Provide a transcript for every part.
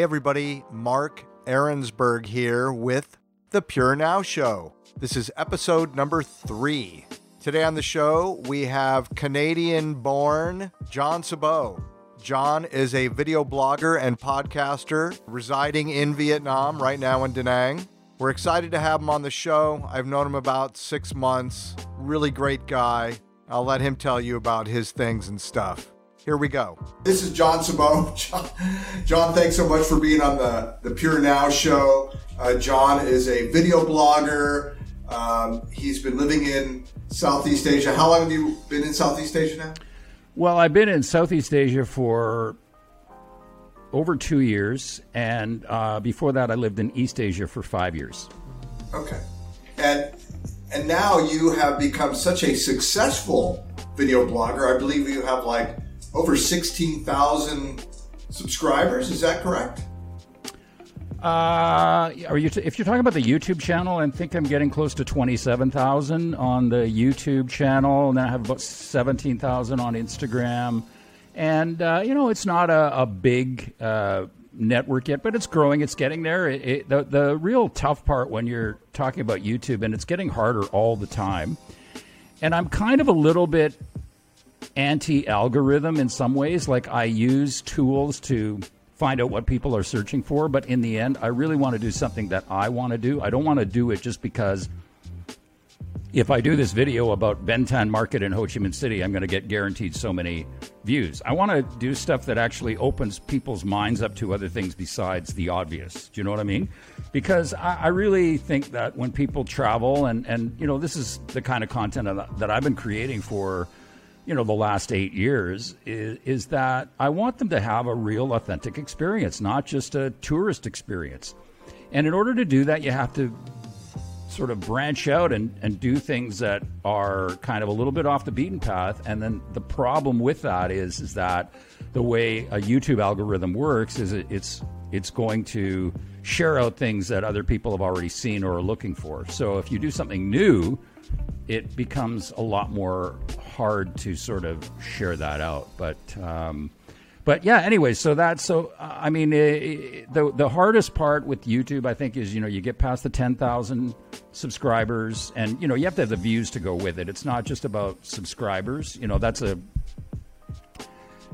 Hey, everybody, Mark Ahrensberg here with The Pure Now Show. This is episode number three. Today on the show, we have Canadian born John Sabot. John is a video blogger and podcaster residing in Vietnam, right now in Da Nang. We're excited to have him on the show. I've known him about six months. Really great guy. I'll let him tell you about his things and stuff. Here we go. This is John Sabot. John, John, thanks so much for being on the, the Pure Now show. Uh, John is a video blogger. Um, he's been living in Southeast Asia. How long have you been in Southeast Asia now? Well, I've been in Southeast Asia for over two years, and uh, before that, I lived in East Asia for five years. Okay, and and now you have become such a successful video blogger. I believe you have like over 16,000 subscribers. Is that correct? Uh, are you t- if you're talking about the YouTube channel, I think I'm getting close to 27,000 on the YouTube channel, and then I have about 17,000 on Instagram. And uh, you know, it's not a, a big uh, network yet, but it's growing. It's getting there. It, it, the the real tough part when you're talking about YouTube, and it's getting harder all the time. And I'm kind of a little bit anti algorithm in some ways. Like I use tools to find out what people are searching for, but in the end, I really want to do something that I want to do. I don't want to do it just because if I do this video about Ben Thanh Market in Ho Chi Minh City, I'm going to get guaranteed so many views. I want to do stuff that actually opens people's minds up to other things besides the obvious. Do you know what I mean? Because I, I really think that when people travel, and, and you know, this is the kind of content that I've been creating for you know the last eight years is, is that I want them to have a real authentic experience, not just a tourist experience. And in order to do that, you have to sort of branch out and, and do things that are kind of a little bit off the beaten path. And then the problem with that is is that the way a YouTube algorithm works is it, it's it's going to share out things that other people have already seen or are looking for. So if you do something new, it becomes a lot more hard to sort of share that out. But um, but yeah, anyway, so that's so. I mean, it, the the hardest part with YouTube, I think, is you know you get past the ten thousand subscribers, and you know you have to have the views to go with it. It's not just about subscribers. You know, that's a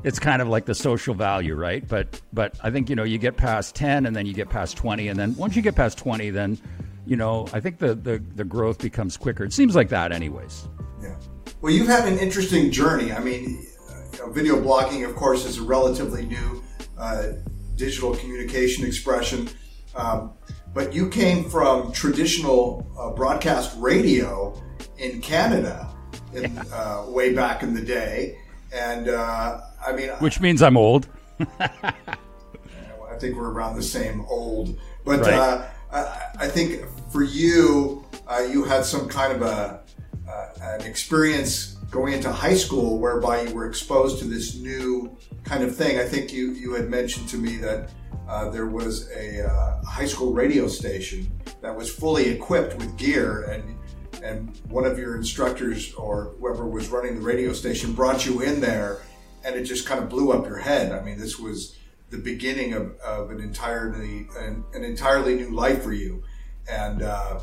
it's kind of like the social value, right? But but I think you know you get past ten, and then you get past twenty, and then once you get past twenty, then you know I think the the, the growth becomes quicker. It seems like that, anyways. Yeah. Well, you've had an interesting journey. I mean, you know, video blogging, of course, is a relatively new uh, digital communication expression. Um, but you came from traditional uh, broadcast radio in Canada in, yeah. uh, way back in the day. And uh, I mean, which means I'm old. I think we're around the same old. But right. I, I, think for you, uh, you had some kind of a uh, an experience going into high school whereby you were exposed to this new kind of thing. I think you, you had mentioned to me that uh, there was a uh, high school radio station that was fully equipped with gear and and one of your instructors or whoever was running the radio station brought you in there and it just kind of blew up your head. I mean, this was the beginning of, of an entirely an, an entirely new life for you. And uh,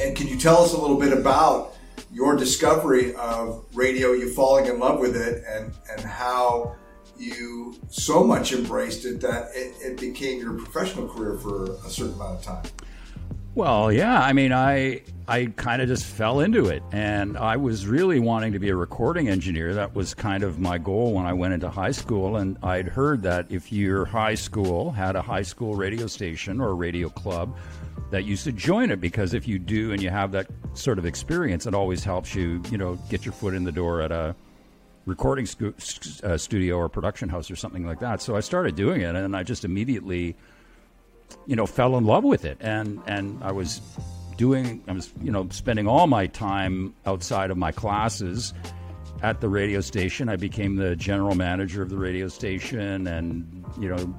and can you tell us a little bit about your discovery of radio, you falling in love with it, and and how you so much embraced it that it, it became your professional career for a certain amount of time. Well, yeah, I mean, I I kind of just fell into it, and I was really wanting to be a recording engineer. That was kind of my goal when I went into high school, and I'd heard that if your high school had a high school radio station or radio club, that you should join it because if you do and you have that sort of experience, it always helps you, you know, get your foot in the door at a recording uh, studio or production house or something like that. So I started doing it, and I just immediately, you know, fell in love with it, and and I was doing, I was, you know, spending all my time outside of my classes at the radio station. I became the general manager of the radio station, and you know,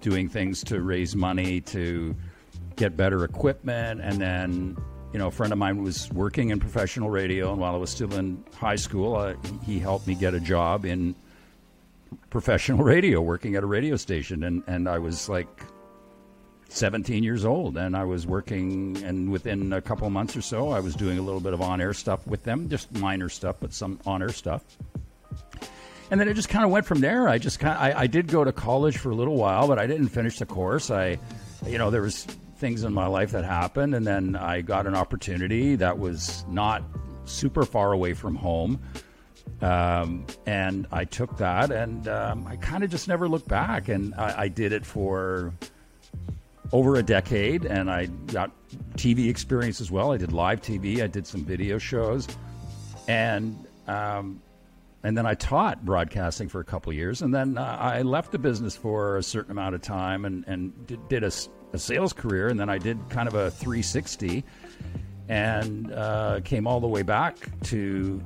doing things to raise money to get better equipment. And then, you know, a friend of mine was working in professional radio, and while I was still in high school, uh, he helped me get a job in professional radio, working at a radio station, and and I was like 17 years old, and I was working, and within a couple months or so, I was doing a little bit of on-air stuff with them, just minor stuff, but some on-air stuff. And then it just kind of went from there. I just kind, I, I did go to college for a little while, but I didn't finish the course. I, you know, there was things in my life that happened, and then I got an opportunity that was not super far away from home. Um, and I took that, and um, I kind of just never looked back. And I, I, did it for over a decade, and I got TV experience as well. I did live TV, I did some video shows, and um, and then I taught broadcasting for a couple years, and then uh, I left the business for a certain amount of time, and and did, did a, a, sales career, and then I did kind of a 360, and uh, came all the way back to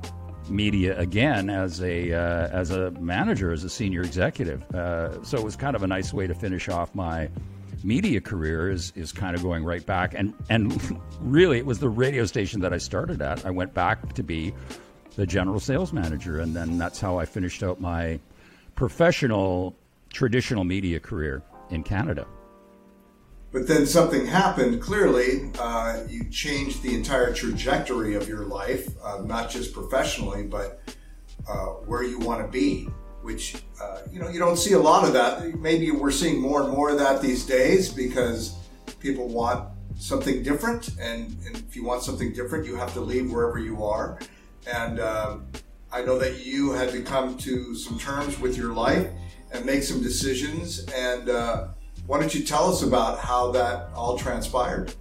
media again as a uh, as a manager, as a senior executive. Uh, so it was kind of a nice way to finish off my media career is is kind of going right back and and really it was the radio station that I started at. I went back to be the general sales manager and then that's how I finished out my professional traditional media career in Canada. But then something happened. Clearly, uh, you changed the entire trajectory of your life, uh, not just professionally, but uh, where you want to be. Which uh, you know you don't see a lot of that. Maybe we're seeing more and more of that these days because people want something different, and, and if you want something different, you have to leave wherever you are. And um, I know that you had to come to some terms with your life and make some decisions and uh, why don't you tell us about how that all transpired?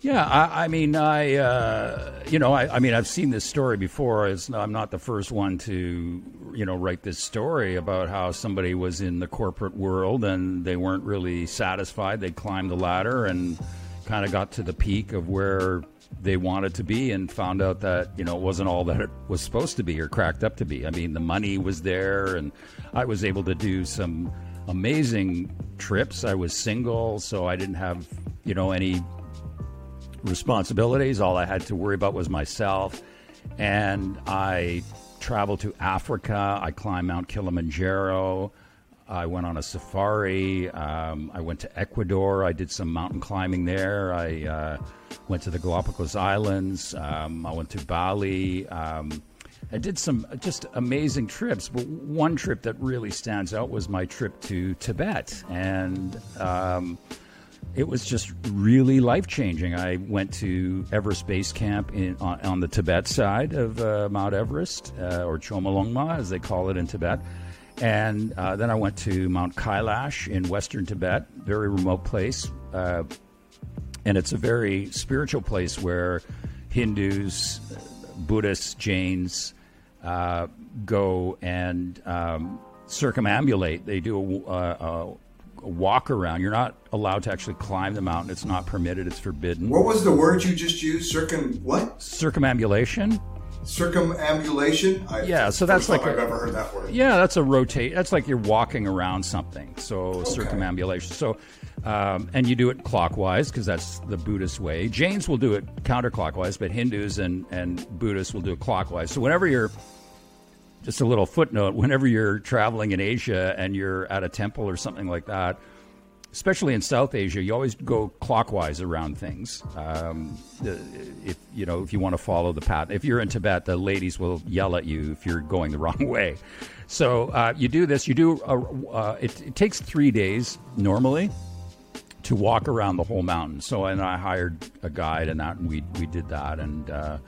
Yeah, I, I mean, I, uh, you know, I, I, mean, I've seen this story before. It's, I'm not the first one to, you know, write this story about how somebody was in the corporate world and they weren't really satisfied. They climbed the ladder and kind of got to the peak of where they wanted to be and found out that you know it wasn't all that it was supposed to be or cracked up to be. I mean, the money was there, and I was able to do some amazing trips. I was single, so I didn't have, you know, any responsibilities. All I had to worry about was myself. And I traveled to Africa. I climbed Mount Kilimanjaro. I went on a safari. Um, I went to Ecuador. I did some mountain climbing there. I uh, went to the Galapagos Islands. Um, I went to Bali. Um, I did some just amazing trips, but one trip that really stands out was my trip to Tibet, and um, it was just really life changing. I went to Everest Base Camp in, on, on the Tibet side of uh, Mount Everest, uh, or Chomolungma as they call it in Tibet. And uh, then I went to Mount Kailash in western Tibet, very remote place. Uh, and it's a very spiritual place where Hindus, Buddhists, Jains, uh, go and um, circumambulate. They do a, a, a, walk around. You're not allowed to actually climb the mountain. It's not permitted. It's forbidden. What was the word you just used? Circum what? Circumambulation. Circumambulation. I, yeah, so that's like a, I've ever heard that word. Yeah, that's a rotate. That's like you're walking around something. So okay. circumambulation. So, um, and you do it clockwise because that's the Buddhist way. Jains will do it counterclockwise, but Hindus and and Buddhists will do it clockwise. So whenever you're just a little footnote whenever you're traveling in Asia and you're at a temple or something like that, especially in South Asia, you always go clockwise around things. Um, if you know if you want to follow the path. If you're in Tibet, the ladies will yell at you if you're going the wrong way. So uh, you do this. You do. A, uh, it, it, takes three days normally to walk around the whole mountain. So and I hired a guide and that, and we we did that and. Uh,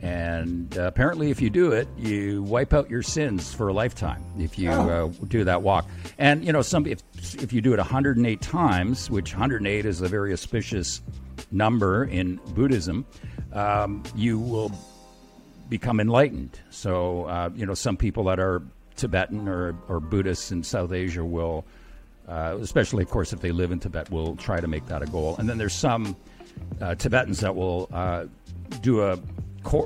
and uh, apparently, if you do it, you wipe out your sins for a lifetime if you oh. uh, do that walk. And you know, some if if you do it 108 times, which 108 is a very auspicious number in Buddhism, um, you will become enlightened. So uh, you know, some people that are Tibetan or, or Buddhists in South Asia will, uh, especially of course if they live in Tibet, will try to make that a goal. And then there's some uh, Tibetans that will uh, do a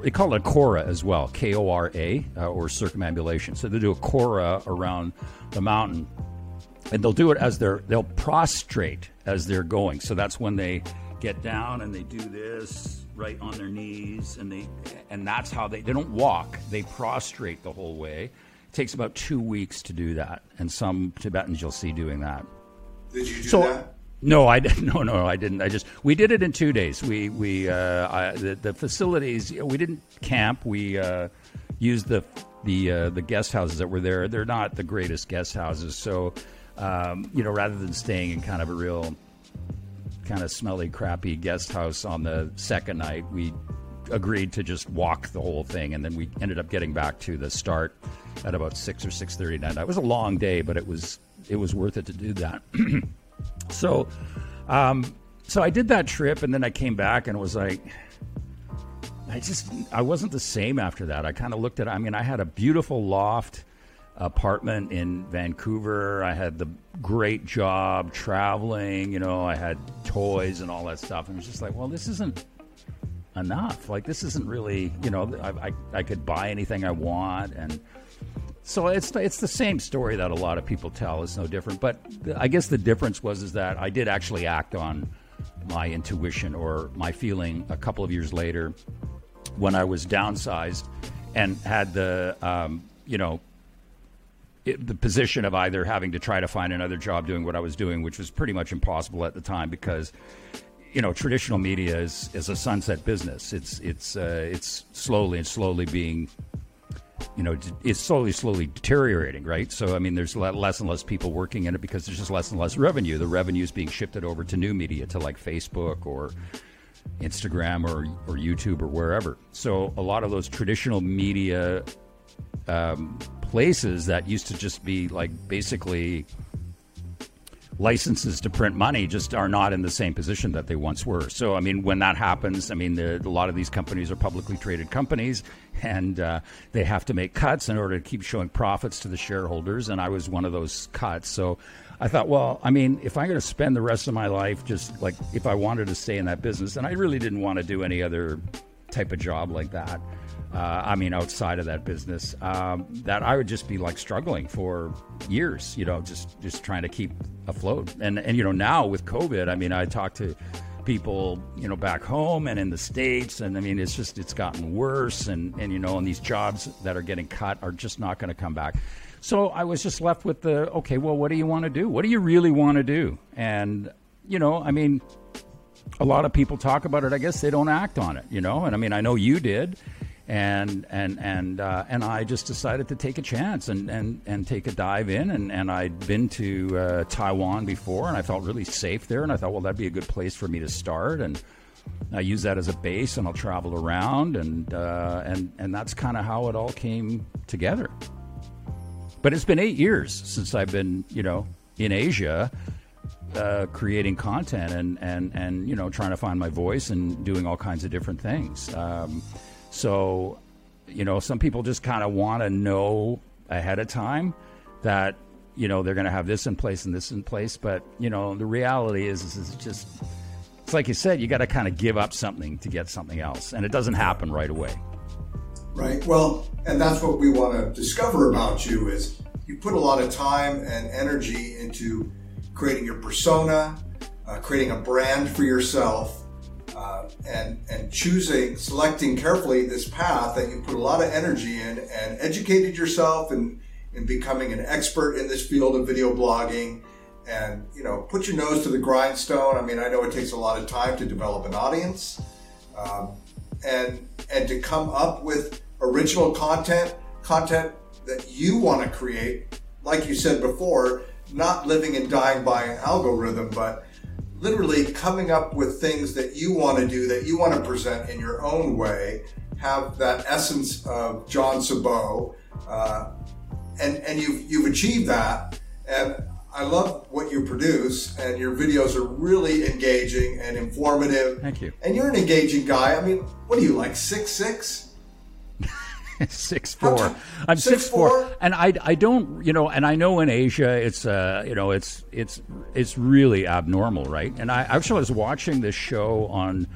they call it a kora as well, K O R A, uh, or circumambulation. So they do a kora around the mountain, and they'll do it as they're they'll prostrate as they're going. So that's when they get down and they do this right on their knees, and they and that's how they they don't walk. They prostrate the whole way. It takes about two weeks to do that, and some Tibetans you'll see doing that. Did you do So- that? No, I didn't. No, no, I didn't. I just we did it in two days. We we uh, I, the, the facilities. We didn't camp. We uh, used the the uh, the guest houses that were there. They're not the greatest guest houses, so um, you know, rather than staying in kind of a real kind of smelly, crappy guest house on the second night, we agreed to just walk the whole thing, and then we ended up getting back to the start at about six or six thirty night. It was a long day, but it was it was worth it to do that. So, um, so I did that trip, and then I came back and was like, I just I wasn't the same after that. I kind of looked at. I mean, I had a beautiful loft apartment in Vancouver. I had the great job traveling. You know, I had toys and all that stuff. And it was just like, well, this isn't enough. Like, this isn't really. You know, I I, I could buy anything I want and. So it's it's the same story that a lot of people tell. It's no different, but I guess the difference was is that I did actually act on my intuition or my feeling a couple of years later when I was downsized and had the um, you know it, the position of either having to try to find another job doing what I was doing, which was pretty much impossible at the time because you know traditional media is is a sunset business. It's it's uh, it's slowly and slowly being you know, it's slowly, slowly deteriorating, right? So, I mean, there's less and less people working in it because there's just less and less revenue. The revenue is being shifted over to new media, to like Facebook or Instagram or, or YouTube or wherever. So, a lot of those traditional media um, places that used to just be like basically licenses to print money just are not in the same position that they once were. So, I mean, when that happens, I mean, the, a lot of these companies are publicly traded companies, and uh, they have to make cuts in order to keep showing profits to the shareholders. And I was one of those cuts. So, I thought, well, I mean, if I'm going to spend the rest of my life just like if I wanted to stay in that business, and I really didn't want to do any other type of job like that. Uh, I mean, outside of that business, um, that I would just be like struggling for years, you know, just just trying to keep afloat. And and you know, now with COVID, I mean, I talk to people, you know, back home and in the states, and I mean, it's just it's gotten worse, and and you know, and these jobs that are getting cut are just not going to come back. So I was just left with the okay, well, what do you want to do? What do you really want to do? And you know, I mean, a lot of people talk about it. I guess they don't act on it, you know. And I mean, I know you did, and and and uh, and I just decided to take a chance and and and take a dive in. And and I'd been to uh, Taiwan before, and I felt really safe there. And I thought, well, that'd be a good place for me to start. And I use that as a base, and I'll travel around, and uh, and and that's kind of how it all came together. But it's been eight years since I've been, you know, in Asia uh, creating content and, and, and you know trying to find my voice and doing all kinds of different things. Um, so, you know, some people just kind of want to know ahead of time that you know they're going to have this in place and this in place. But you know, the reality is, is it's just it's like you said, you got to kind of give up something to get something else, and it doesn't happen right away. Right. Well, and that's what we want to discover about you is you put a lot of time and energy into creating your persona, uh, creating a brand for yourself, and and choosing, selecting carefully this path that you put a lot of energy in and educated yourself in in becoming an expert in this field of video blogging. And you know, put your nose to the grindstone. I mean, I know it takes a lot of time to develop an audience. Um, and and to come up with original content content that you want to create like you said before not living and dying by an algorithm but literally coming up with things that you want to do that you want to present in your own way have that essence of john sabot uh, and and you've you've achieved that and I love what you produce, and your videos are really engaging and informative. Thank you. And you're an engaging guy. I mean, what are you like six six? Six four. I'm six six four, four? and I I don't you know, and I know in Asia it's uh you know it's it's it's really abnormal, right? And I actually was watching this show on.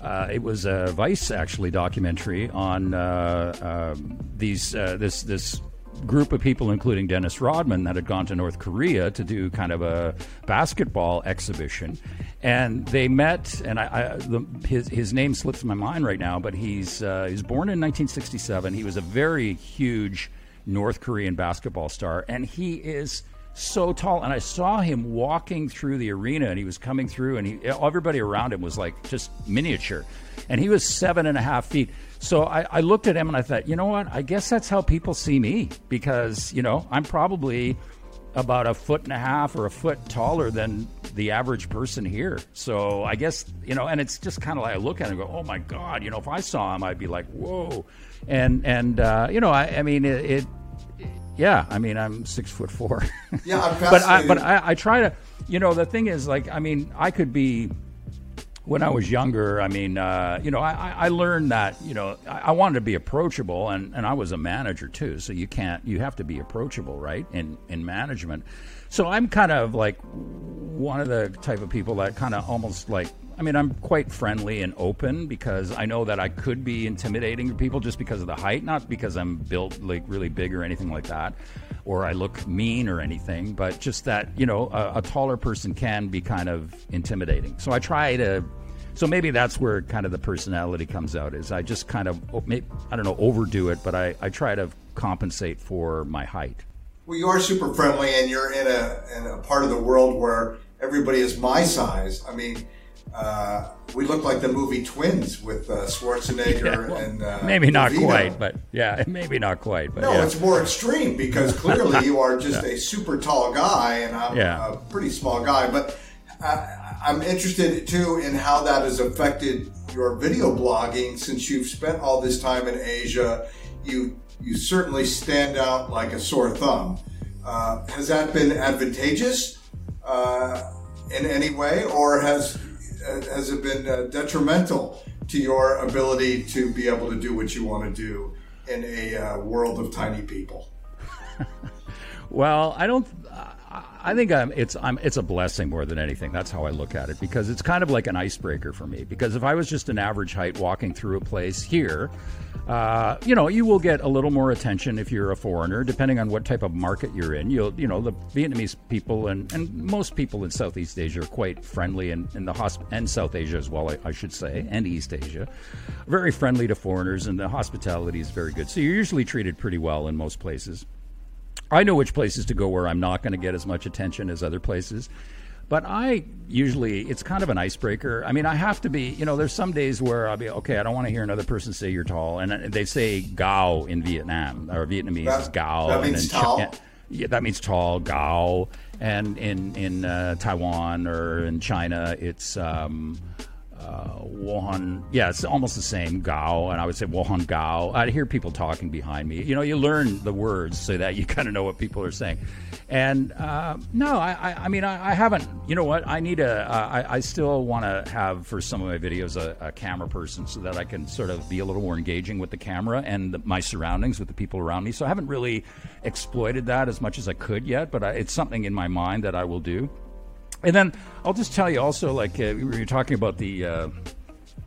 Uh, it was a Vice actually documentary on uh, um, these uh, this this group of people, including Dennis Rodman, that had gone to North Korea to do kind of a basketball exhibition, and they met. And I, I the, his his name slips my mind right now, but he's uh, he was born in 1967. He was a very huge North Korean basketball star, and he is so tall. And I saw him walking through the arena, and he was coming through, and he everybody around him was like just miniature, and he was seven and a half feet. So I, I looked at him and I thought, you know what? I guess that's how people see me because you know I'm probably about a foot and a half or a foot taller than the average person here. So I guess, you know, and it's just kind of like I look at him and go, oh my God, you know, if I saw him, I'd be like, whoa. And, and, uh, you know, I, I mean, it, it, yeah, I mean, I'm six foot four. Yeah, I'm but I, but I, I try to, you know, the thing is like, I mean, I could be, when I was younger, I mean, uh, you know, I, I learned that, you know, I, wanted to be approachable, and, and I was a manager too. So you can't, you have to be approachable, right? In in management. So I'm kind of like one of the type of people that kind of almost like, I mean, I'm quite friendly and open because I know that I could be intimidating to people just because of the height, not because I'm built like really big or anything like that, or I look mean or anything, but just that, you know, a, a taller person can be kind of intimidating. So I try to so maybe that's where kind of the personality comes out is I just kind of oh, I don't know overdo it, but I, I try to compensate for my height. Well, you are super friendly, and you're in a in a part of the world where everybody is my size. I mean, uh, we look like the movie Twins with uh, Schwarzenegger yeah, well, and uh, maybe not quite, but yeah, maybe not quite. But no, yeah. it's more extreme because clearly you are just yeah. a super tall guy, and I'm a pretty small guy, but. I'm interested too in how that has affected your video blogging since you've spent all this time in Asia. You you certainly stand out like a sore thumb. Uh, has that been advantageous uh, in any way, or has has it been uh, detrimental to your ability to be able to do what you want to do in a uh, world of tiny people? well, I don't. I think I'm, it's I'm, it's a blessing more than anything. That's how I look at it because it's kind of like an icebreaker for me. Because if I was just an average height walking through a place here, uh, you know, you will get a little more attention if you're a foreigner, depending on what type of market you're in. You'll, you know, the Vietnamese people and, and most people in Southeast Asia are quite friendly, and in the hosp- and South Asia as well, I, I should say, and East Asia, very friendly to foreigners, and the hospitality is very good. So you're usually treated pretty well in most places. I know which places to go where I'm not going to get as much attention as other places. But I usually, it's kind of an icebreaker. I mean, I have to be, you know, there's some days where I'll be, okay, I don't want to hear another person say you're tall. And they say gao in Vietnam, or Vietnamese that, is gao. That means and tall? Yeah, yeah, that means tall, gao. And in, in uh, Taiwan or in China, it's. Um, uh, Wohan, yeah, it's almost the same, Gao, and I would say Wohan Gao. I'd hear people talking behind me. You know, you learn the words so that you kind of know what people are saying. And uh, no, I, I, I mean, I, I, haven't. You know what? I need a. Uh, I, I still want to have for some of my videos a, a, camera person so that I can sort of be a little more engaging with the camera and the, my surroundings with the people around me. So I haven't really exploited that as much as I could yet, but I, it's something in my mind that I will do. And then I'll just tell you also, like uh, were talking about the uh,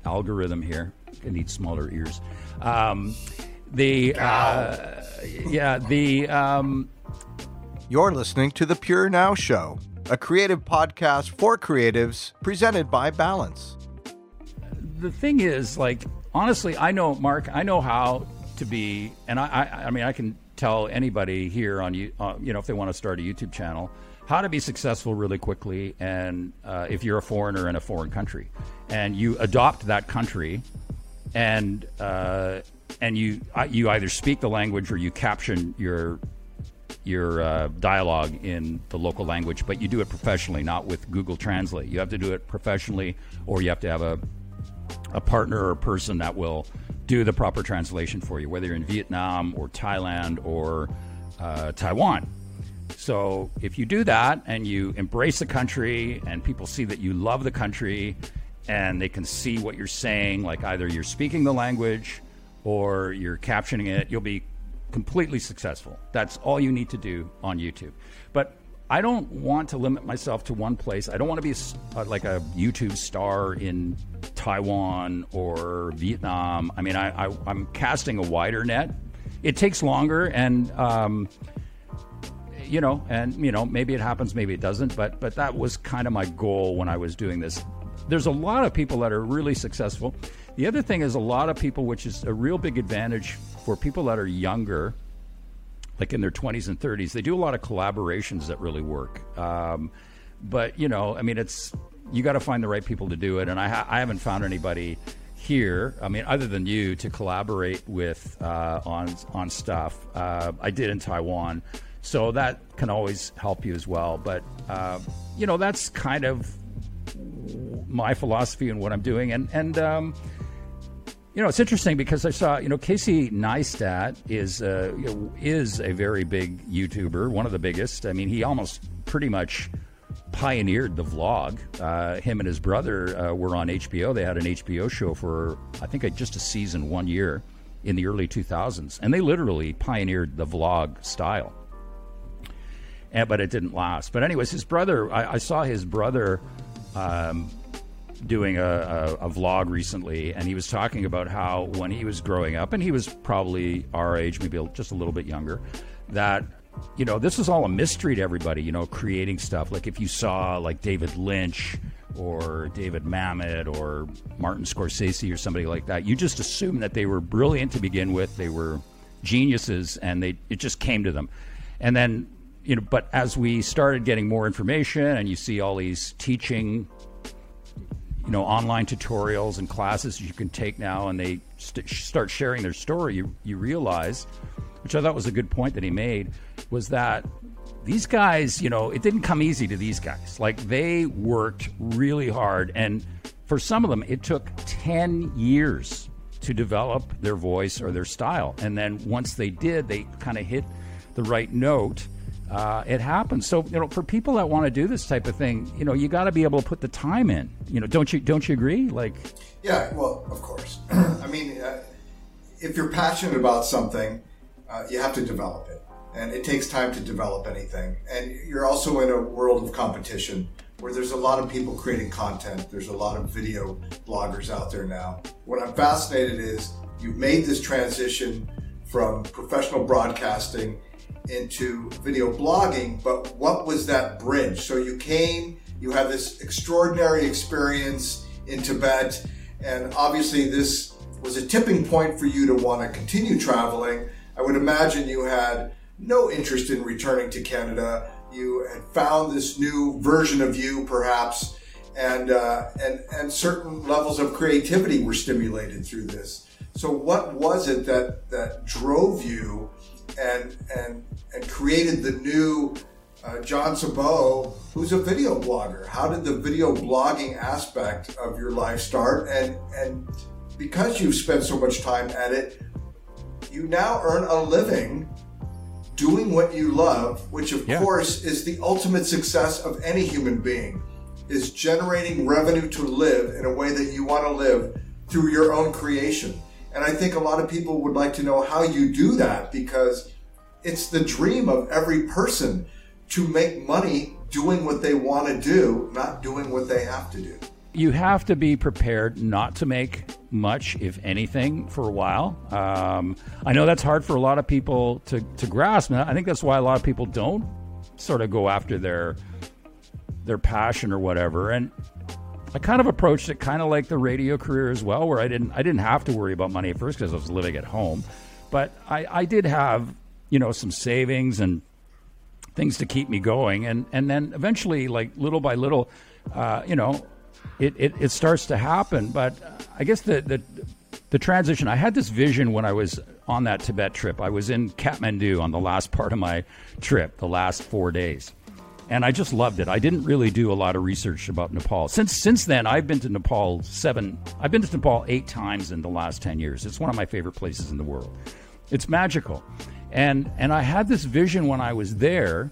algorithm here. I need smaller ears. Um, the uh, yeah the. Um, You're listening to the Pure Now Show, a creative podcast for creatives, presented by Balance. The thing is, like honestly, I know Mark. I know how to be, and I, I, I mean, I can tell anybody here on you, uh, you know, if they want to start a YouTube channel how to be successful really quickly and uh, if you're a foreigner in a foreign country. And you adopt that country and uh, and you uh, you either speak the language or you caption your your uh, dialogue in the local language but you do it professionally not with Google Translate. You have to do it professionally or you have to have a a partner or person that will do the proper translation for you whether you're in Vietnam or Thailand or uh, Taiwan so if you do that and you embrace the country and people see that you love the country and they can see what you're saying, like either you're speaking the language or you're captioning it, you'll be completely successful. That's all you need to do on YouTube. But I don't want to limit myself to one place. I don't want to be a, uh, like a YouTube star in Taiwan or Vietnam. I mean, I, am casting a wider net. It takes longer, and um, you know, and you know, maybe it happens, maybe it doesn't, but but that was kind of my goal when I was doing this. There's a lot of people that are really successful. The other thing is a lot of people, which is a real big advantage for people that are younger, like in their 20s and 30s. They do a lot of collaborations that really work. Um, but you know, I mean, it's you got to find the right people to do it, and I, ha- I haven't found anybody here. I mean, other than you, to collaborate with uh, on on stuff. Uh, I did in Taiwan, so that can always help you as well. But uh, you know, that's kind of my philosophy and what I'm doing, and and. Um, you know, it's interesting because I saw, you know, Casey Neistat is uh, is a very big YouTuber, one of the biggest. I mean, he almost pretty much pioneered the vlog. Uh, him and his brother uh, were on HBO. They had an HBO show for, I think, just a season, one year in the early 2000s. And they literally pioneered the vlog style. And, but it didn't last. But, anyways, his brother, I, I saw his brother um, doing a, a, a, vlog recently, and he was talking about how when he was growing up, and he was probably our age, maybe just a little bit younger, that you know this is all a mystery to everybody. You know, creating stuff like if you saw like David Lynch or David Mamet or Martin Scorsese or somebody like that, you just assume that they were brilliant to begin with. They were geniuses, and they it just came to them, and then you know. But as we started getting more information, and you see all these teaching you know online tutorials and classes you can take now, and they st- start sharing their story. You you realize, which I thought was a good point that he made, was that these guys, you know, it didn't come easy to these guys. Like they worked really hard, and for some of them, it took ten years to develop their voice or their style. And then once they did, they kind of hit the right note uh, it happens. So you know, for people that want to do this type of thing, you know, you got to be able to put the time in. You know, don't you? Don't you agree? Like, yeah, well, of course. I mean, uh, if you're passionate about something, uh, you have to develop it, and it takes time to develop anything. And you're also in a world of competition where there's a lot of people creating content. There's a lot of video bloggers out there now. What I'm fascinated is you've made this transition from professional broadcasting into video blogging, but what was that bridge? So you came, you had this extraordinary experience in Tibet, and obviously this was a tipping point for you to want to continue traveling. I would imagine you had no interest in returning to Canada. You had found this new version of you, perhaps, and uh, and and certain levels of creativity were stimulated through this. So, what was it that that drove you and and and created the new uh, John Sabot, who's a video blogger. How did the video blogging aspect of your life start? And and because you've spent so much time at it, you now earn a living doing what you love, which of yeah. course is the ultimate success of any human being, is generating revenue to live in a way that you want to live through your own creation. And I think a lot of people would like to know how you do that because it's the dream of every person to make money doing what they want to do, not doing what they have to do. You have to be prepared not to make much, if anything, for a while. Um, I know that's hard for a lot of people to, to grasp. And I think that's why a lot of people don't sort of go after their their passion or whatever. And I kind of approached it kind of like the radio career as well, where I didn't I didn't have to worry about money at first because I was living at home, but I, I did have you know some savings and things to keep me going, and and then eventually, like little by little, uh, you know, it, it it starts to happen. But I guess the the the transition. I had this vision when I was on that Tibet trip. I was in Kathmandu on the last part of my trip, the last four days and I just loved it. I didn't really do a lot of research about Nepal. Since since then, I've been to Nepal seven. I've been to Nepal eight times in the last ten years. It's one of my favorite places in the world. It's magical, and and I had this vision when I was there,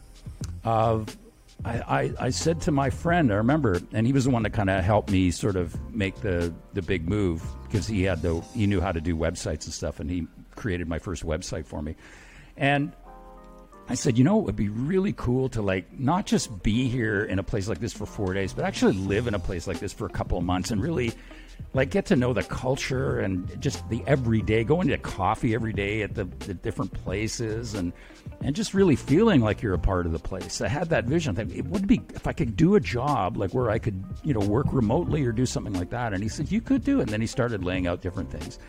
of. I, I, I said to my friend, I remember, and he was the one that kind of helped me sort of make the, the big move because he had the he knew how to do websites and stuff, and he created my first website for me. And I said, you know, it would be really cool to like not just be here in a place like this for four days, but actually live in a place like this for a couple of months and really like get to know the culture and just the everyday going to coffee every day at the, the, different places and and just really feeling like you're a part of the place. I had that vision. That it would be if i could do a job like where i could you know work remotely or do something like that. And he said you could do it. And then he started laying out different things.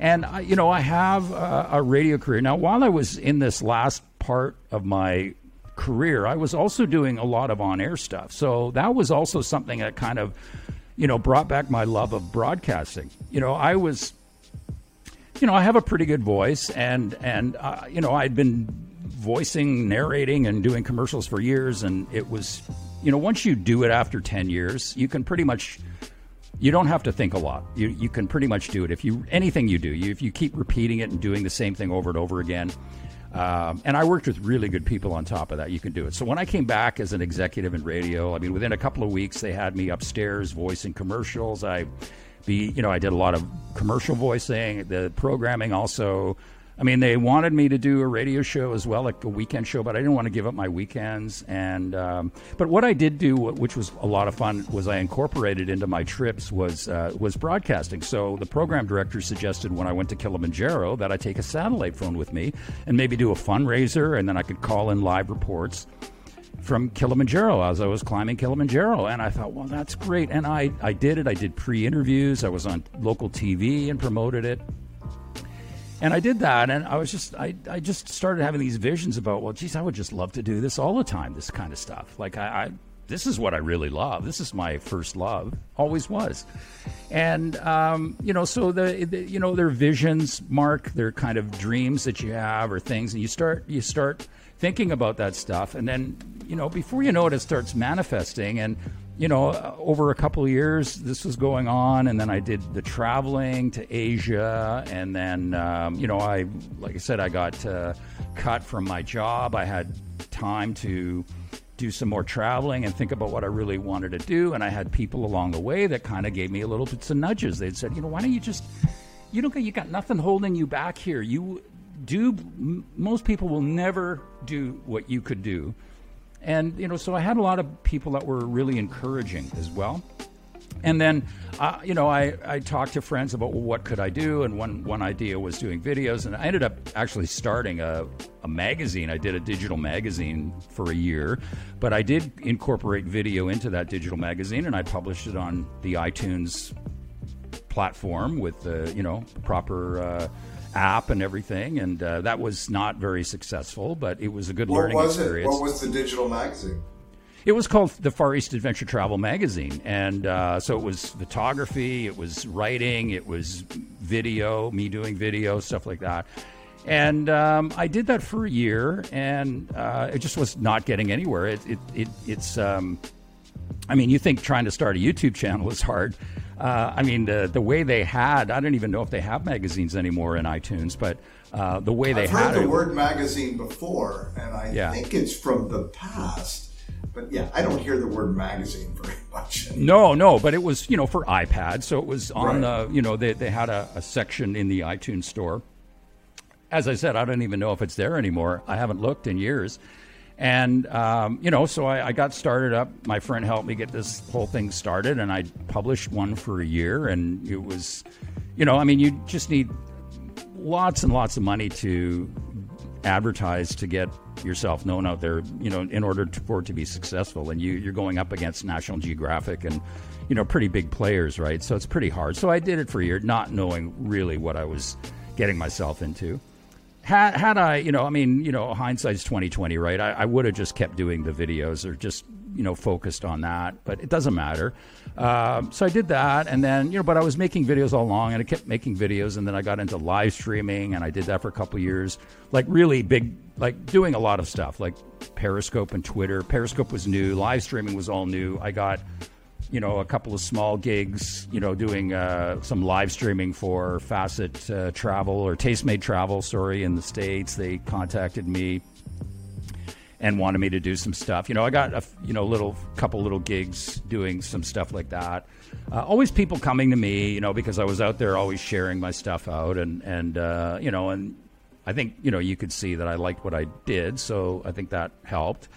And I, you know i have a, a radio career. Now while i was in this last part of my career, I was also doing a lot of on air stuff. So that was also something that kind of, you know, brought back my love of broadcasting. You know, I was, you know, I have a pretty good voice, and and uh, you know, I'd been voicing, narrating, and doing commercials for years, and it was, you know, once you do it after ten years, you can pretty much. You don't have to think a lot. You, you can pretty much do it if you anything you do. You, if you keep repeating it and doing the same thing over and over again, um, and I worked with really good people on top of that. You can do it. So when I came back as an executive in radio, I mean, within a couple of weeks, they had me upstairs voicing commercials. I be, you know, I did a lot of commercial voicing, the programming also. I mean, they wanted me to do a radio show as well, like a weekend show, but I didn't want to give up my weekends. And um, but what I did do, which was a lot of fun, was I incorporated into my trips was uh, was broadcasting. So the program director suggested when I went to Kilimanjaro that I take a satellite phone with me and maybe do a fundraiser, and then I could call in live reports from Kilimanjaro as I was climbing Kilimanjaro. And I thought, well, that's great. And I, I did it. I did pre interviews. I was on local TV and promoted it. And I did that, and I was just, I, I just started having these visions about, well, geez, I would just love to do this all the time, this kind of stuff. Like, I, I this is what I really love. This is my first love, always was. And, um, you know, so the, the, you know, their visions, Mark, their kind of dreams that you have or things, and you start, you start thinking about that stuff. And then, you know, before you know it, it starts manifesting. And, you know, over a couple of years, this was going on, and then I did the traveling to Asia, and then, um, you know, I, like I said, I got uh, cut from my job. I had time to do some more traveling and think about what I really wanted to do, and I had people along the way that kind of gave me a little bits of nudges. They'd said, you know, why don't you just, you don't, you got nothing holding you back here. You do. Most people will never do what you could do and, you know, so I had a lot of people that were really encouraging as well. And then, uh, you know, I, I talked to friends about well, what could I do, and one one idea was doing videos, and I ended up actually starting a, a magazine. I did a digital magazine for a year, but I did incorporate video into that digital magazine, and I published it on the iTunes platform with the you know proper. Uh, app and everything, and uh, that was not very successful, but it was a good what learning was experience. It? What was the digital magazine? It was called the Far East Adventure Travel Magazine, and uh, so it was photography, it was writing, it was video, me doing video, stuff like that. And um, I did that for a year, and uh, it just was not getting anywhere. It, it, it it's, um, I mean, you think trying to start a YouTube channel is hard. Uh, I mean, the the way they had, I don't even know if they have magazines anymore in iTunes, but uh, the way they I've had heard the it, word magazine before, and I Yeah. think it's from the past. But yeah, I don't hear the word magazine very much. No, no, but it was you know for iPad, so it was on Right. the you know they they had a, a section in the iTunes store. As I said, I don't even know if it's there anymore. I haven't looked in years, and um, you know, so I, I got started up. My friend helped me get this whole thing started, and I published one for a year, and it was, you know, I mean, you just need lots and lots of money to advertise to get yourself known out there, you know, in order to, for it to be successful. And you, you're going up against National Geographic and, you know, pretty big players, right? So it's pretty hard. So I did it for a year, not knowing really what I was getting myself into. Had, had I, you know, I mean, you know, hindsight's twenty twenty, right? I, I would have just kept doing the videos or just, you know, focused on that, but it doesn't matter. Um, so I did that, and then, you know, but I was making videos all along, and I kept making videos, and then I got into live streaming, and I did that for a couple years, like really big, like doing a lot of stuff, like Periscope and Twitter. Periscope was new, live streaming was all new. I got you know, a couple of small gigs, you know, doing uh, some live streaming for Facet uh, Travel or Tastemade Travel, sorry, in the States. They contacted me and wanted me to do some stuff. You know, I got a you know little couple little gigs doing some stuff like that. Uh, always people coming to me, you know, because I was out there always sharing my stuff out, and and uh, you know, and I think you know you could see that I liked what I did, so I think that helped.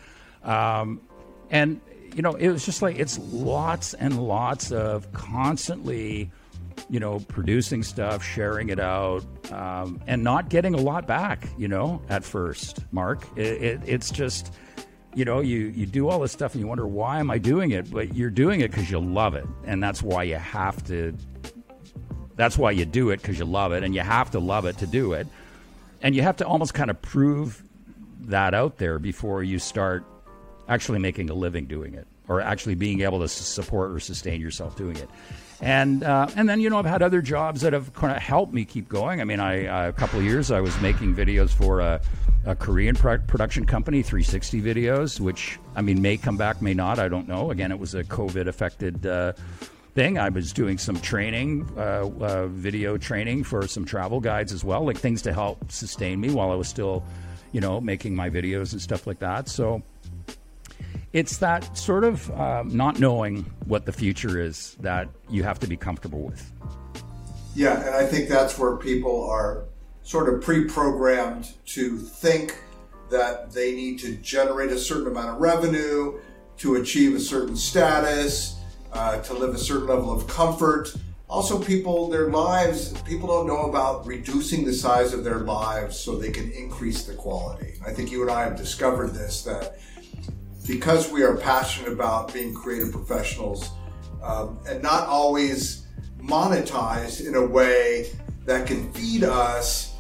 Um, and you know, it was just like it's lots and lots of constantly, you know, producing stuff, sharing it out, um, and not getting a lot back. You know, at first, Mark, it, it, it's just. You know, you, you do all this stuff and you wonder why am I doing it, but you're doing it because you love it, and that's why you have to. That's why you do it because you love it, and you have to love it to do it, and you have to almost kind of prove that out there before you start actually making a living doing it or actually being able to support or sustain yourself doing it. And uh, and then you know I've had other jobs that have kind of helped me keep going. I mean, I uh, a couple of years I was making videos for a, a Korean pro- production company, 360 videos, which I mean may come back, may not. I don't know. Again, it was a COVID affected. Uh, thing. I was doing some training, uh, uh, video training for some travel guides as well, like things to help sustain me while I was still, you know, making my videos and stuff like that. So it's that sort of um, not knowing what the future is that you have to be comfortable with. Yeah, and I think that's where people are sort of pre programmed to think that they need to generate a certain amount of revenue to achieve a certain status, uh, to live a certain level of comfort. Also, people, their lives, people don't know about reducing the size of their lives so they can increase the quality. I think you and I have discovered this that because we are passionate about being creative professionals um, and not always monetized in a way that can feed us,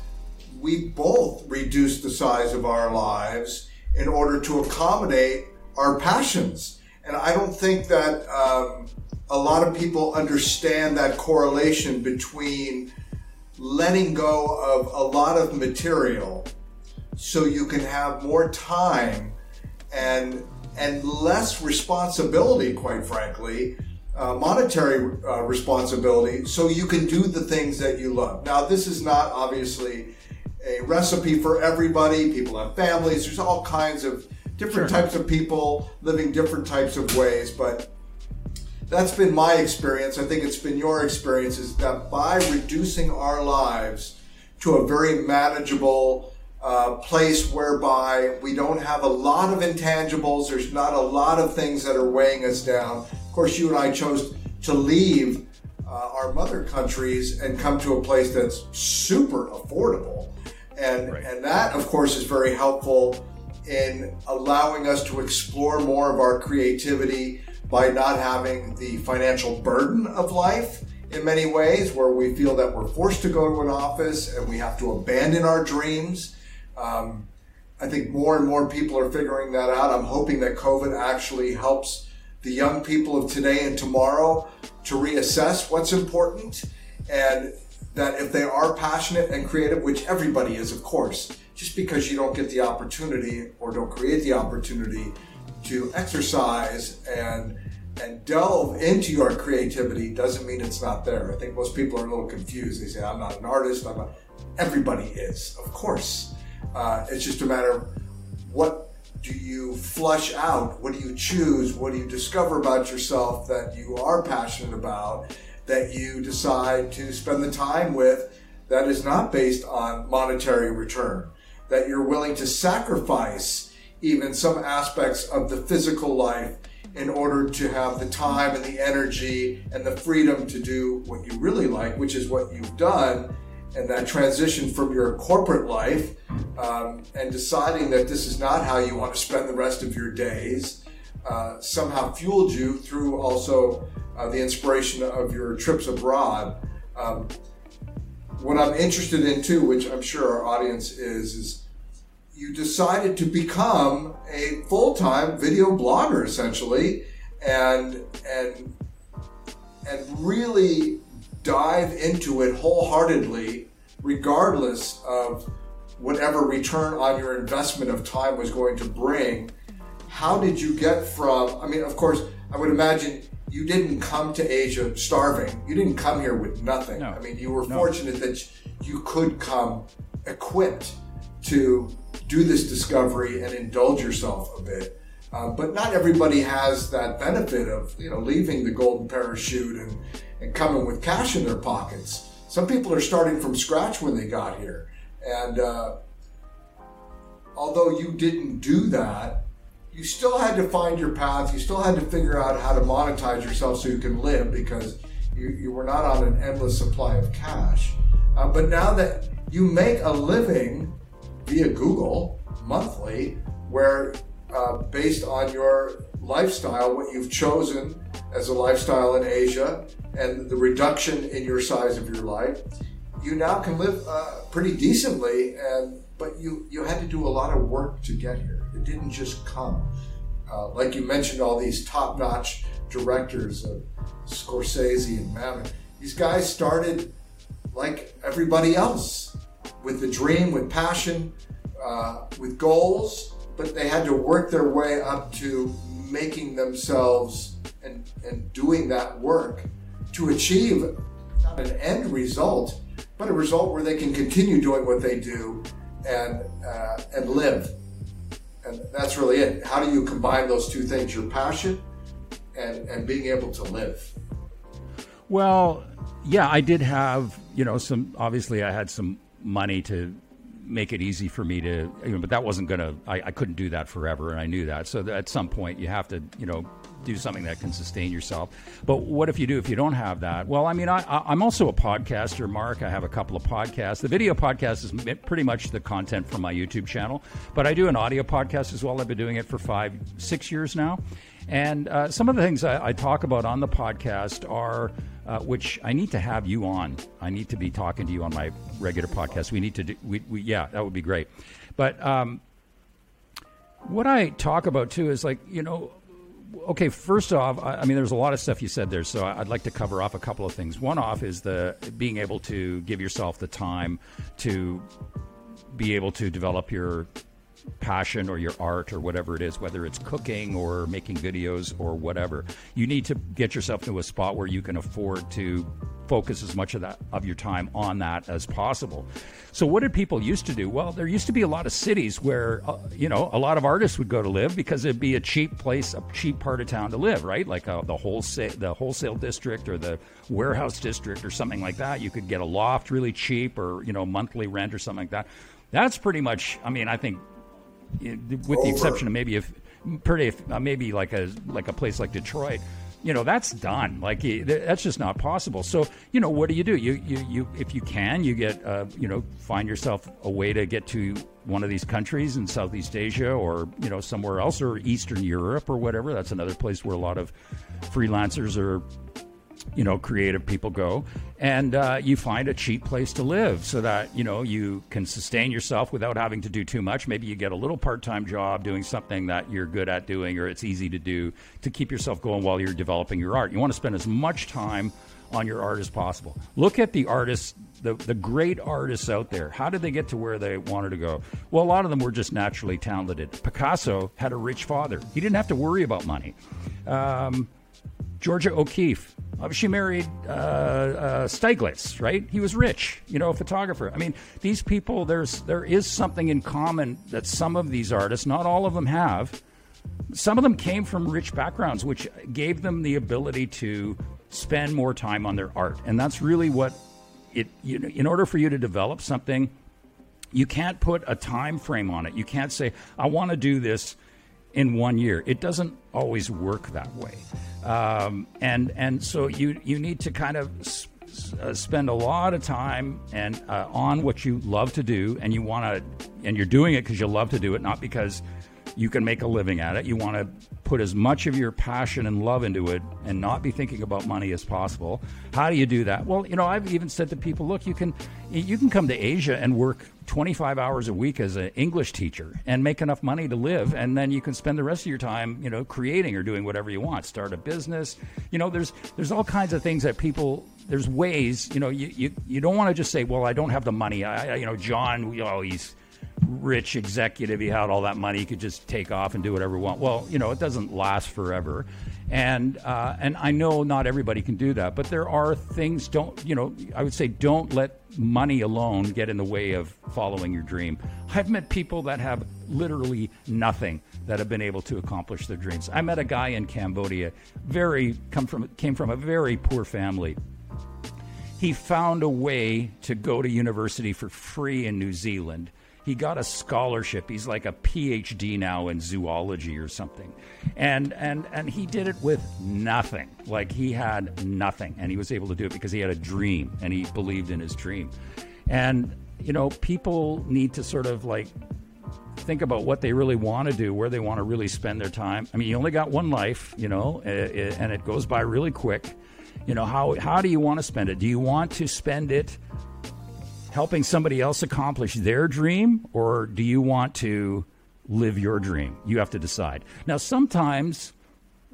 we both reduce the size of our lives in order to accommodate our passions. And I don't think that um, a lot of people understand that correlation between letting go of a lot of material so you can have more time and and less responsibility, quite frankly, uh, monetary uh, responsibility, so you can do the things that you love. Now, this is not obviously a recipe for everybody. People have families. There's all kinds of different sure. types of people living different types of ways, but that's been my experience. I think it's been your experience is that by reducing our lives to a very manageable uh, place whereby we don't have a lot of intangibles. There's not a lot of things that are weighing us down. Of course, you and I chose to leave uh, our mother countries and come to a place that's super affordable. And, right. and that, of course, is very helpful in allowing us to explore more of our creativity by not having the financial burden of life in many ways, where we feel that we're forced to go to an office and we have to abandon our dreams um, I think more and more people are figuring that out. I'm hoping that COVID actually helps the young people of today and tomorrow to reassess what's important and that if they are passionate and creative, which everybody is, of course, just because you don't get the opportunity or don't create the opportunity to exercise and and delve into your creativity doesn't mean it's not there. I think most people are a little confused. They say, I'm not an artist. I'm not. Everybody is, of course. Uh, it's just a matter of what do you flush out? What do you choose? What do you discover about yourself that you are passionate about, that you decide to spend the time with that is not based on monetary return, that you're willing to sacrifice even some aspects of the physical life in order to have the time and the energy and the freedom to do what you really like, which is what you've done and that transition from your corporate life um, and deciding that this is not how you want to spend the rest of your days uh, somehow fueled you through also uh, the inspiration of your trips abroad. Um, what I'm interested in too, which I'm sure our audience is, is you decided to become a full-time video blogger essentially, and and and really dive into it wholeheartedly, regardless of whatever return on your investment of time was going to bring. How did you get from, I mean, of course, I would imagine you didn't come to Asia starving. You didn't come here with nothing. No. I mean, you were no. fortunate that you could come equipped to do this discovery and indulge yourself a bit. Uh, but not everybody has that benefit of you know leaving the golden parachute and and coming with cash in their pockets. Some people are starting from scratch when they got here. And uh, although you didn't do that, you still had to find your path. You still had to figure out how to monetize yourself so you can live because you, you were not on an endless supply of cash. Uh, but now that you make a living via Google monthly, where uh, based on your lifestyle, what you've chosen as a lifestyle in Asia, and the reduction in your size of your life, you now can live uh, pretty decently and but you you had to do a lot of work to get here. It didn't just come. Uh, like you mentioned, all these top-notch directors of Scorsese and Mamet. These guys started like everybody else, with the dream, with passion, uh, with goals, but they had to work their way up to making themselves and, and doing that work to achieve not an end result, but a result where they can continue doing what they do and uh, and live. And that's really it. How do you combine those two things? Your passion and and being able to live. Well, yeah, I did have you know some. Obviously, I had some money to make it easy for me to, you know, but that wasn't going to, I couldn't do that forever. And I knew that. So that at some point you have to, you know, do something that can sustain yourself. But what if you do if you don't have that? Well, I mean, I, am also a podcaster, Mark. I have a couple of podcasts. The video podcast is pretty much the content from my YouTube channel, but I do an audio podcast as well. I've been doing it for five, six years now. And uh, some of the things I, I, talk about on the podcast are, uh, which I need to have you on. I need to be talking to you on my regular podcast. We need to do, we, we yeah, that would be great. But um, what I talk about too is like, you know, okay, first off, I, I, mean, there's a lot of stuff you said there, so I'd like to cover off a couple of things. One off is the being able to give yourself the time to be able to develop your passion or your art or whatever it is, whether it's cooking or making videos or whatever. You need to get yourself to a spot where you can afford to focus as much of that of your time on that as possible. So what did people used to do? Well, there used to be a lot of cities where uh, you know a lot of artists would go to live because it'd be a cheap place, a cheap part of town to live, right? Like uh, the wholesale the wholesale district or the warehouse district or something like that. You could get a loft really cheap or you know monthly rent or something like that. That's pretty much. I mean, I think with the exception of maybe if pretty uh, maybe like a like a place like Detroit you know that's done. Like that's just not possible. So you know what do you do? You you, you if you can you get uh, you know find yourself a way to get to one of these countries in southeast asia or you know somewhere else or eastern europe or whatever. That's another place where a lot of freelancers are you know creative people go and uh, you find a cheap place to live so that you know you can sustain yourself without having to do too much. Maybe you get a little part-time job doing something that you're good at doing or it's easy to do to keep yourself going while you're developing your art. You want to spend as much time on your art as possible. Look at the artists the, the great artists out there. How did they get to where they wanted to go? Well a lot of them were just naturally talented. Picasso had a rich father. He didn't have to worry about money. Um, georgia o'keeffe she married uh, uh, Stieglitz, right? He was rich, you know, a photographer. I mean, these people, there's there is something in common that some of these artists, not all of them have. Some of them came from rich backgrounds, which gave them the ability to spend more time on their art, and that's really what it. You know, in order for you to develop something, you can't put a time frame on it. You can't say, "I want to do this." In one year. It doesn't always work that way, um, and and so you you need to kind of uh, spend a lot of time and uh, on what you love to do, and you want to, and you're doing it because you love to do it, not because you can make a living at it. You want to put as much of your passion and love into it and not be thinking about money as possible. How do you do that? Well, you know, I've even said to people, look, you can you can come to Asia and work 25 hours a week as an English teacher and make enough money to live and then you can spend the rest of your time, you know, creating or doing whatever you want. Start a business. You know, there's there's all kinds of things that people there's ways, you know, you you, you don't want to just say, "Well, I don't have the money." I, you know, John, you know, he's rich executive, he had all that money, he could just take off and do whatever he want. Well, you know, it doesn't last forever, and uh, and I know not everybody can do that, but there are things. Don't you know? I would say don't let money alone get in the way of following your dream. I've met people that have literally nothing that have been able to accomplish their dreams. I met a guy in Cambodia, very come from came from a very poor family. He found a way to go to university for free in New Zealand he got a scholarship. He's like a PhD now in zoology or something. And and and he did it with nothing. Like he had nothing and he was able to do it because he had a dream and he believed in his dream. And you know, people need to sort of like think about what they really want to do, where they want to really spend their time. I mean, you only got one life, you know, eh, eh, and it goes by really quick. You know, how how do you want to spend it? Do you want to spend it helping somebody else accomplish their dream, or do you want to live your dream? You have to decide. Now, sometimes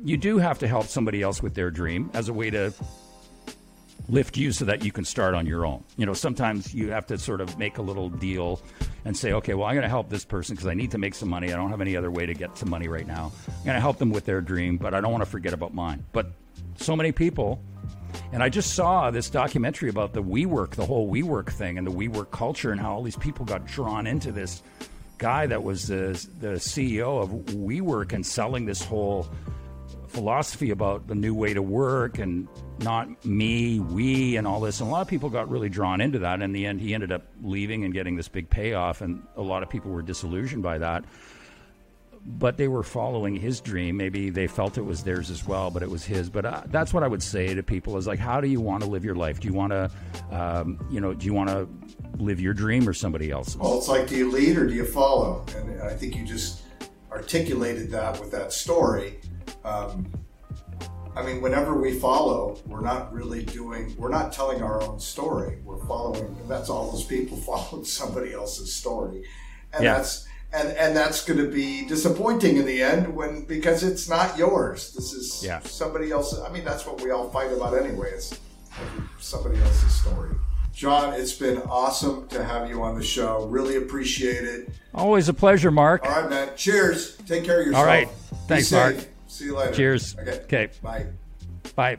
you do have to help somebody else with their dream as a way to lift you so that you can start on your own. You know, sometimes you have to sort of make a little deal and say, okay, well, I'm going to help this person because I need to make some money. I don't have any other way to get some money right now. I'm going to help them with their dream, but I don't want to forget about mine. But so many people, and I just saw this documentary about the WeWork, the whole WeWork thing and the WeWork culture and how all these people got drawn into this guy that was the, the CEO of WeWork and selling this whole philosophy about the new way to work and not me, we, and all this. And a lot of people got really drawn into that. In the end, he ended up leaving and getting this big payoff, and a lot of people were disillusioned by that. But they were following his dream. Maybe they felt it was theirs as well, but it was his. But uh, that's what I would say to people: is like, how do you want to live your life? Do you want to, um, you know, do you want to live your dream or somebody else's? Well, it's like, do you lead or do you follow? And I think you just articulated that with that story. Um, I mean, whenever we follow, we're not really doing, we're not telling our own story. We're following, that's all those people followed somebody else's story. And yeah. that's, and, and that's going to be disappointing in the end when, because it's not yours. This is yeah. somebody else's. I mean, that's what we all fight about anyway. It's somebody else's story. John, it's been awesome to have you on the show. Really appreciate it. Always a pleasure, Mark. All right, man. Cheers. Take care of yourself. All right. Thanks, Mark. See you later. Cheers. Okay. Okay. Bye. Bye.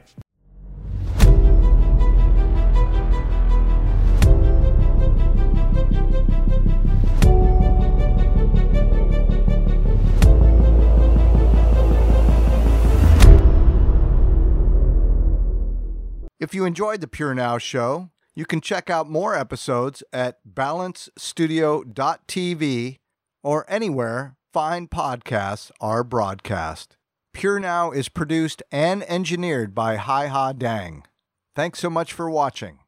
If you enjoyed the Pure Now show, you can check out more episodes at balancestudio.tv or anywhere fine podcasts are broadcast. Pure Now is produced and engineered by Hai Ha Dang. Thanks so much for watching.